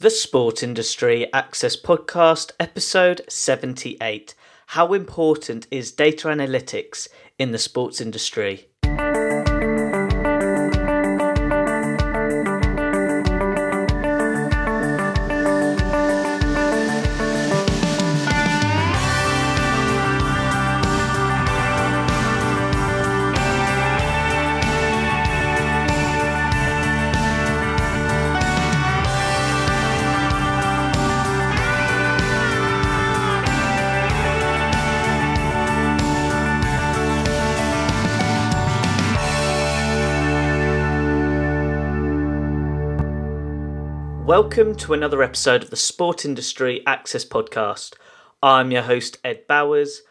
The Sport Industry Access Podcast, episode 78. How important is data analytics in the sports industry? Welcome to another episode of the Sport Industry Access Podcast. I'm your host, Ed Bowers.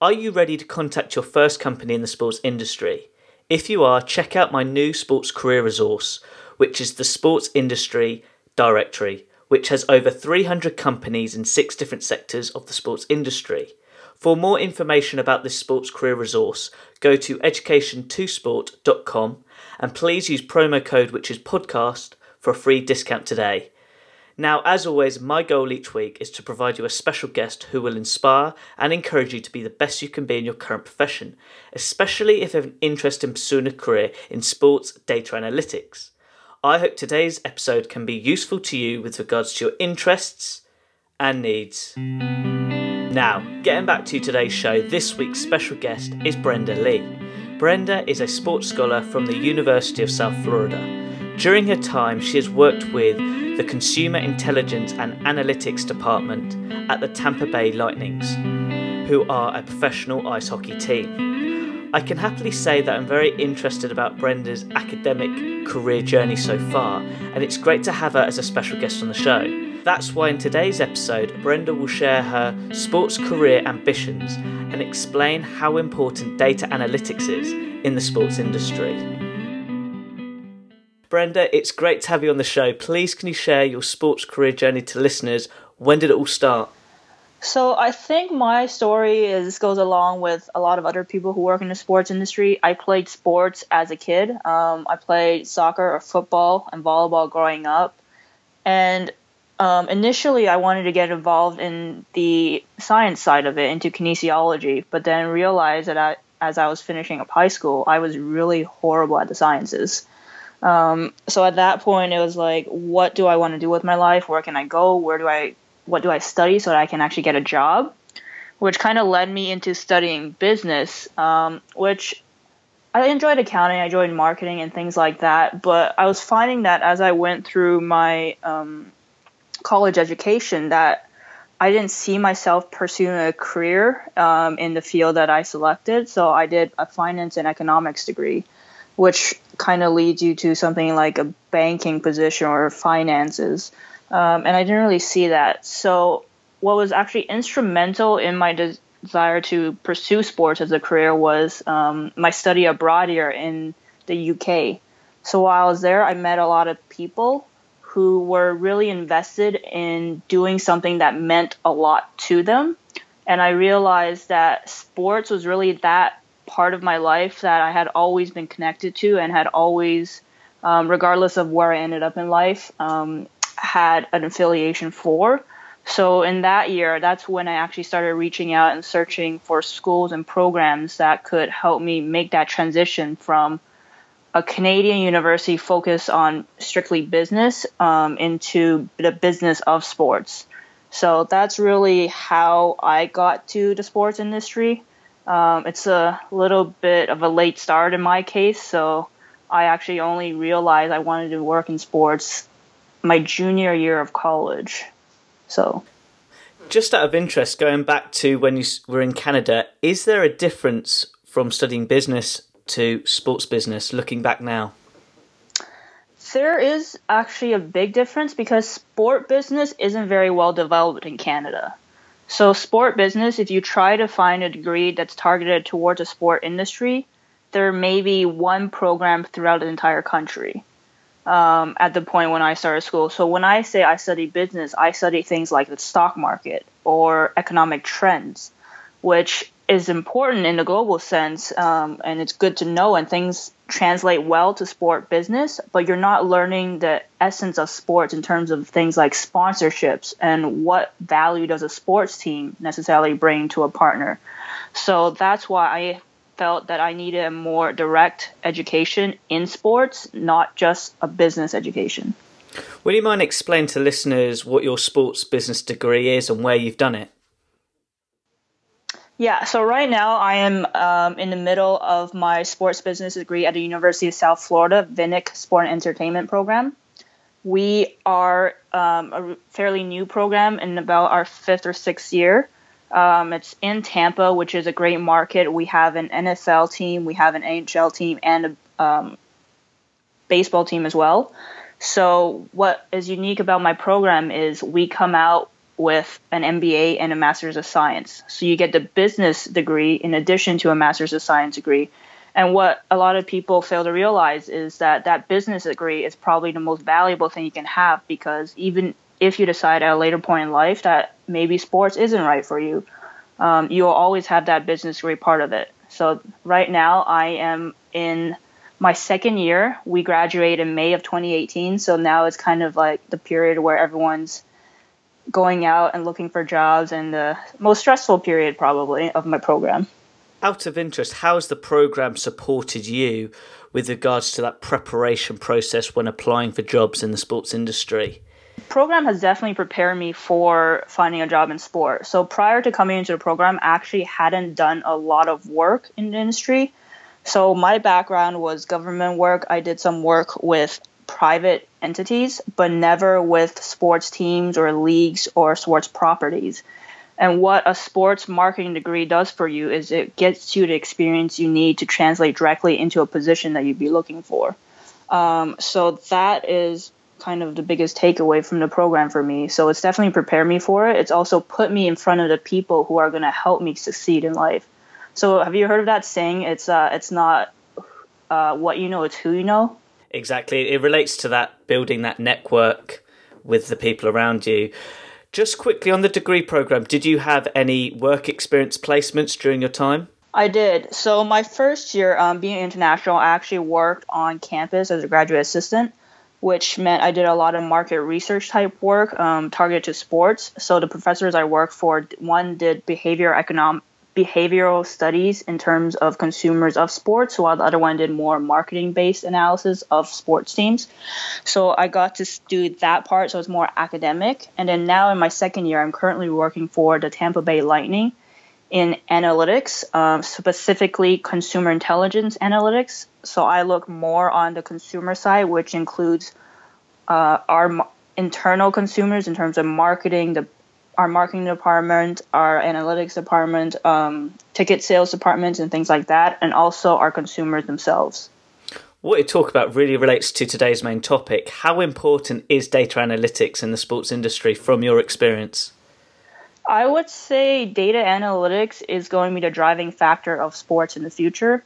Are you ready to contact your first company in the sports industry? If you are, check out my new sports career resource, which is the Sports Industry Directory, which has over 300 companies in six different sectors of the sports industry. For more information about this sports career resource, go to education2sport.com and please use promo code which is podcast for a free discount today. Now, as always, my goal each week is to provide you a special guest who will inspire and encourage you to be the best you can be in your current profession, especially if you have an interest in pursuing a career in sports data analytics. I hope today's episode can be useful to you with regards to your interests and needs. Now, getting back to today's show, this week's special guest is Brenda Li. Brenda is a sports scholar from the University of South Florida. During her time, she has worked with the Consumer Intelligence and Analytics Department at the Tampa Bay Lightnings, who are a professional ice hockey team. I can happily say that I'm very interested about Brenda's academic career journey so far, and it's great to have her as a special guest on the show. That's why in today's episode, Brenda will share her sports career ambitions and explain how important data analytics is in the sports industry. Brenda, it's great to have you on the show. Please, can you share your sports career journey to listeners? When did it all start? So I think my story is goes along with a lot of other people who work in the sports industry. I played sports as a kid. Um, I played soccer or football and volleyball growing up, and um, initially I wanted to get involved in the science side of it, into kinesiology, but then realized that I, as I was finishing up high school, I was really horrible at the sciences. Um, so at that point, it was like, what do I want to do with my life? Where can I go? Where do I, what do I study so that I can actually get a job? Which kind of led me into studying business, um, which I enjoyed accounting, I enjoyed marketing and things like that. But I was finding that as I went through my um, college education, that I didn't see myself pursuing a career um, in the field that I selected. So I did a finance and economics degree which kind of leads you to something like a banking position or finances. Um, and I didn't really see that. So, what was actually instrumental in my de- desire to pursue sports as a career was um, my study abroad here in the UK. So, while I was there, I met a lot of people who were really invested in doing something that meant a lot to them. And I realized that sports was really that part of my life that I had always been connected to and had always, um, regardless of where I ended up in life, um, had an affiliation for. So in that year, that's when I actually started reaching out and searching for schools and programs that could help me make that transition from a Canadian university focused on strictly business um, into the business of sports. So that's really how I got to the sports industry. Um, it's a little bit of a late start in my case, so I actually only realized I wanted to work in sports my junior year of college. So, just out of interest, going back to when you were in Canada, is there a difference from studying business to sports business looking back now? There is actually a big difference because sport business isn't very well developed in Canada. So, sport business, if you try to find a degree that's targeted towards a sport industry, there may be one program throughout the entire country um, at the point when I started school. So, when I say I study business, I study things like the stock market or economic trends, which is important in the global sense, um, and it's good to know, and things translate well to sport business, but you're not learning the essence of sports in terms of things like sponsorships and what value does a sports team necessarily bring to a partner. So that's why I felt that I needed a more direct education in sports, not just a business education. Would you mind explain to listeners what your sports business degree is and where you've done it? Yeah, so right now I am um, in the middle of my sports business degree at the University of South Florida Vinik Sport and Entertainment Program. We are um, a fairly new program in about our fifth or sixth year. Um, it's in Tampa, which is a great market. We have an NFL team, we have an NHL team, and a um, baseball team as well. So, what is unique about my program is we come out with an MBA and a Master's of Science. So, you get the business degree in addition to a Master's of Science degree. And what a lot of people fail to realize is that that business degree is probably the most valuable thing you can have because even if you decide at a later point in life that maybe sports isn't right for you, um, you'll always have that business degree part of it. So right now I am in my second year. We graduated in May of 2018, so now it's kind of like the period where everyone's going out and looking for jobs and the most stressful period probably of my program. Out of interest, how has the program supported you with regards to that preparation process when applying for jobs in the sports industry? program has definitely prepared me for finding a job in sport. So prior to coming into the program, I actually hadn't done a lot of work in the industry. So my background was government work. I did some work with private entities, but never with sports teams or leagues or sports properties. And what a sports marketing degree does for you is it gets you the experience you need to translate directly into a position that you'd be looking for. Um, so that is kind of the biggest takeaway from the program for me. So it's definitely prepared me for it. It's also put me in front of the people who are going to help me succeed in life. So have you heard of that saying? It's uh, it's not uh, what you know, it's who you know. Exactly. It relates to that building that network with the people around you. Just quickly on the degree program, did you have any work experience placements during your time? I did. So my first year, um, being international, I actually worked on campus as a graduate assistant which meant I did a lot of market research type work um, targeted to sports. So the professors I worked for, one did behavior economic behavioral studies in terms of consumers of sports, while the other one did more marketing based analysis of sports teams. So I got to do that part, so it's more academic. And then now in my second year, I'm currently working for the Tampa Bay Lightning in analytics, um, specifically consumer intelligence analytics. So I look more on the consumer side, which includes uh, our internal consumers in terms of marketing, the our marketing department, our analytics department, um, ticket sales departments, and things like that, and also our consumers themselves. What you talk about really relates to today's main topic. How important is data analytics in the sports industry from your experience? I would say data analytics is going to be the driving factor of sports in the future.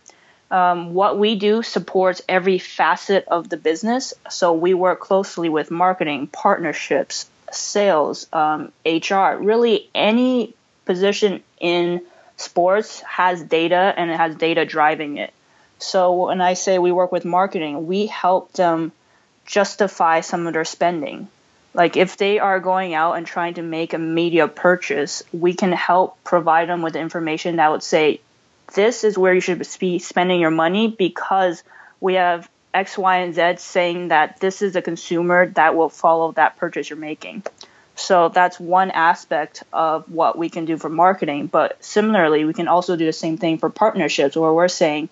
Um, what we do supports every facet of the business. So we work closely with marketing, partnerships, sales, um, HR. Really, any position in sports has data and it has data driving it. So when I say we work with marketing, we help them justify some of their spending. Like if they are going out and trying to make a media purchase, we can help provide them with information that would say, this is where you should be spending your money because we have X, Y, and Z saying that this is a consumer that will follow that purchase you're making. So that's one aspect of what we can do for marketing. But similarly, we can also do the same thing for partnerships where we're saying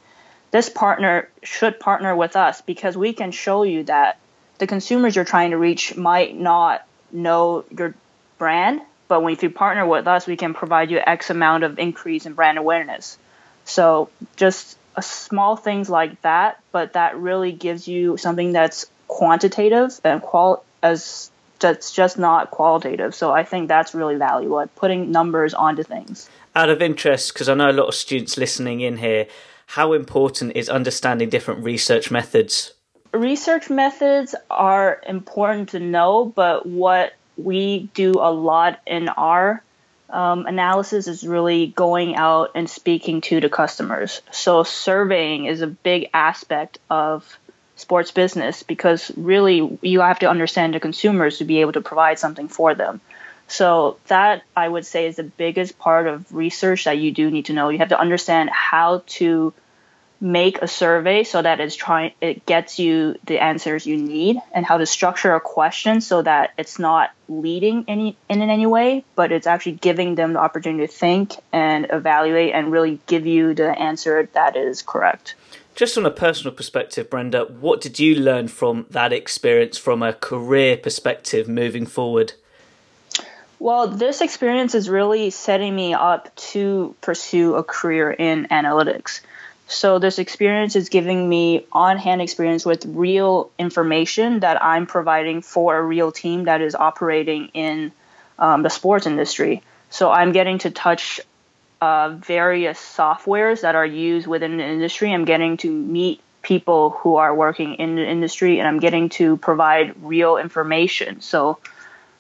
this partner should partner with us because we can show you that the consumers you're trying to reach might not know your brand, but if you partner with us, we can provide you X amount of increase in brand awareness. So just small things like that, but that really gives you something that's quantitative and qual as that's just not qualitative. So I think that's really valuable, like putting numbers onto things. Out of interest, because I know a lot of students listening in here, how important is understanding different research methods research methods are important to know, but what we do a lot in our um, analysis is really going out and speaking to the customers. So surveying is a big aspect of sports business because really you have to understand the consumers to be able to provide something for them. So that I would say is the biggest part of research that you do need to know. You have to understand how to make a survey so that it's trying it gets you the answers you need and how to structure a question so that it's not leading any in any way but it's actually giving them the opportunity to think and evaluate and really give you the answer that is correct just on a personal perspective brenda what did you learn from that experience from a career perspective moving forward well, this experience is really setting me up to pursue a career in analytics. So this experience is giving me on-hand experience with real information that I'm providing for a real team that is operating in um, the sports industry. So I'm getting to touch uh, various softwares that are used within the industry. I'm getting to meet people who are working in the industry, and I'm getting to provide real information. So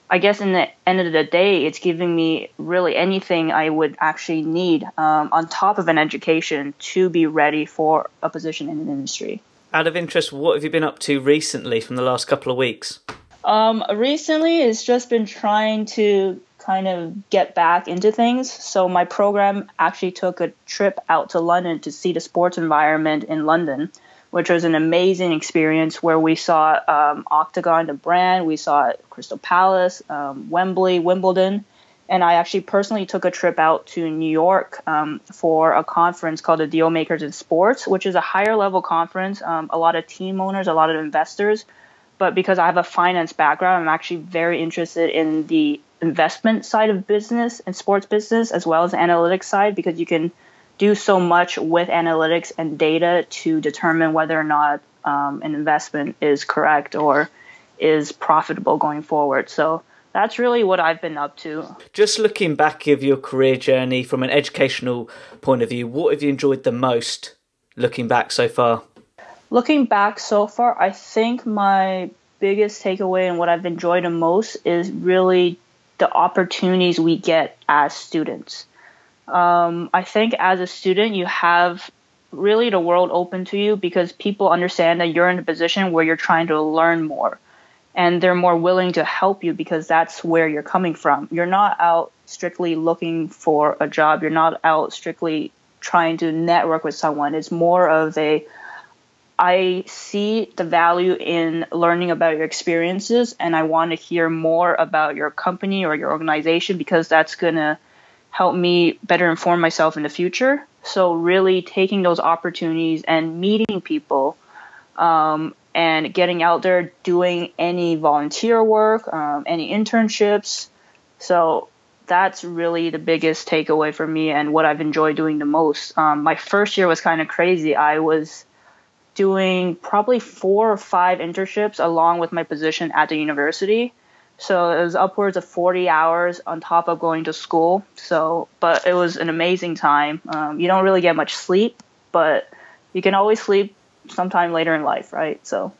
I guess in the end of the day, it's giving me really anything I would actually need um, on top of an education to be ready for a position in an industry. Out of interest, what have you been up to recently from the last couple of weeks? Um, recently, it's just been trying to kind of get back into things. So my program actually took a trip out to London to see the sports environment in London which was an amazing experience where we saw um, Octagon, the brand, we saw Crystal Palace, um, Wembley, Wimbledon, and I actually personally took a trip out to New York um, for a conference called the Deal Makers in Sports, which is a higher level conference. Um, a lot of team owners, a lot of investors, but because I have a finance background, I'm actually very interested in the investment side of business and sports business as well as the analytics side because you can do so much with analytics and data to determine whether or not um, an investment is correct or is profitable going forward. So that's really what I've been up to. Just looking back of your career journey from an educational point of view, what have you enjoyed the most looking back so far? Looking back so far, I think my biggest takeaway and what I've enjoyed the most is really the opportunities we get as students. Um, I think as a student, you have really the world open to you because people understand that you're in a position where you're trying to learn more and they're more willing to help you because that's where you're coming from. You're not out strictly looking for a job, you're not out strictly trying to network with someone. It's more of a I see the value in learning about your experiences and I want to hear more about your company or your organization because that's going to help me better inform myself in the future. So really taking those opportunities and meeting people um, and getting out there, doing any volunteer work, um, any internships. So that's really the biggest takeaway for me and what I've enjoyed doing the most. Um, my first year was kind of crazy. I was doing probably four or five internships along with my position at the university. So it was upwards of 40 hours on top of going to school. So, but it was an amazing time. Um, you don't really get much sleep, but you can always sleep sometime later in life, right? So,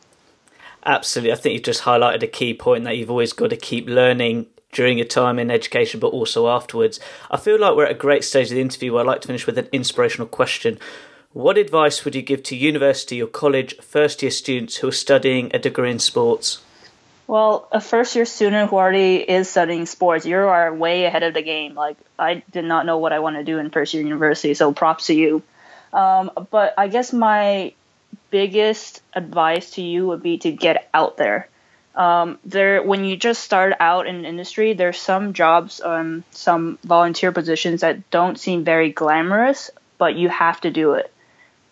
absolutely. I think you've just highlighted a key point that you've always got to keep learning during your time in education, but also afterwards. I feel like we're at a great stage of the interview where I'd like to finish with an inspirational question. What advice would you give to university or college first year students who are studying a degree in sports? Well, a first year student who already is studying sports, you are way ahead of the game. Like, I did not know what I want to do in first year university, so props to you. Um, but I guess my biggest advice to you would be to get out there. Um, there, when you just start out in industry, there's some jobs, um, some volunteer positions that don't seem very glamorous, but you have to do it.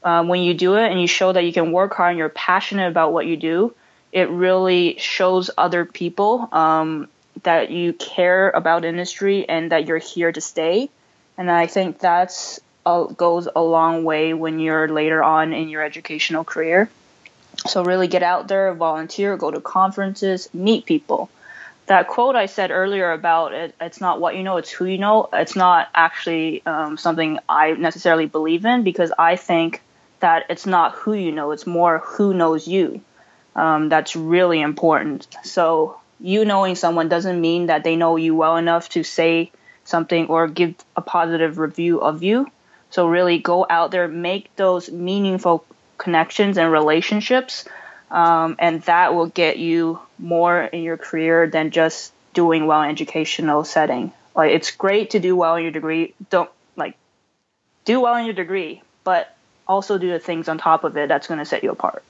Um, when you do it and you show that you can work hard and you're passionate about what you do, it really shows other people um, that you care about industry and that you're here to stay. And I think that's uh, goes a long way when you're later on in your educational career. So really get out there, volunteer, go to conferences, meet people. That quote I said earlier about it, it's not what you know, it's who you know. It's not actually um, something I necessarily believe in because I think that it's not who you know, it's more who knows you. Um, that's really important. So you knowing someone doesn't mean that they know you well enough to say something or give a positive review of you. So really go out there, make those meaningful connections and relationships, um, and that will get you more in your career than just doing well in educational setting. Like it's great to do well in your degree. Don't like do well in your degree, but also do the things on top of it that's going to set you apart.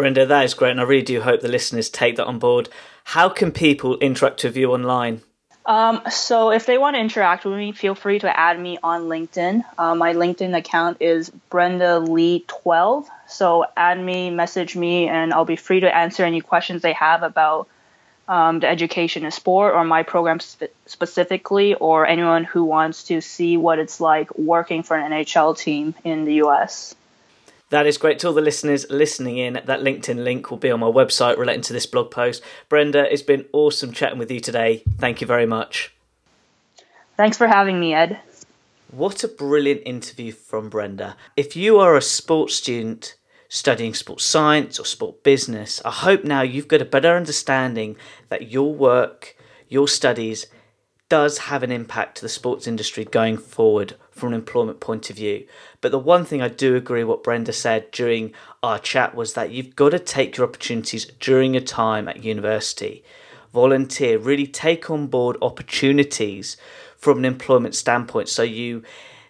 Brenda, that is great, and I really do hope the listeners take that on board. How can people interact with you online? Um, so if they want to interact with me, feel free to add me on LinkedIn. Uh, my LinkedIn account is Brenda Li 12. So add me, message me, and I'll be free to answer any questions they have about um, the education in sport or my program spe- specifically, or anyone who wants to see what it's like working for an NHL team in the US. That is great. To all the listeners listening in, that LinkedIn link will be on my website relating to this blog post. Brenda, it's been awesome chatting with you today. Thank you very much. Thanks for having me, Ed. What a brilliant interview from Brenda. If you are a sports student, studying sports science or sport business, I hope now you've got a better understanding that your work, your studies, does have an impact to the sports industry going forward from an employment point of view. But the one thing I do agree with what Brenda said during our chat was that you've got to take your opportunities during your time at university. Volunteer, really take on board opportunities from an employment standpoint so you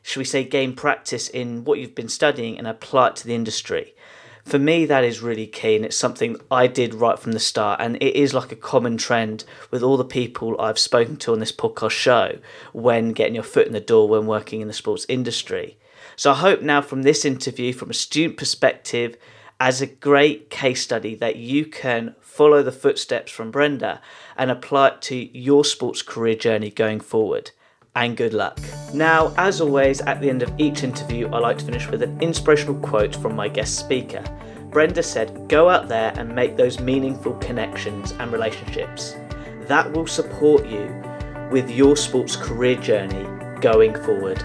should we say gain practice in what you've been studying and apply it to the industry for me that is really key and it's something I did right from the start and it is like a common trend with all the people I've spoken to on this podcast show when getting your foot in the door when working in the sports industry. So I hope now from this interview from a student perspective as a great case study that you can follow the footsteps from Brenda and apply it to your sports career journey going forward and good luck. Now, as always, at the end of each interview, I like to finish with an inspirational quote from my guest speaker. Brenda said, Go out there and make those meaningful connections and relationships. That will support you with your sports career journey going forward.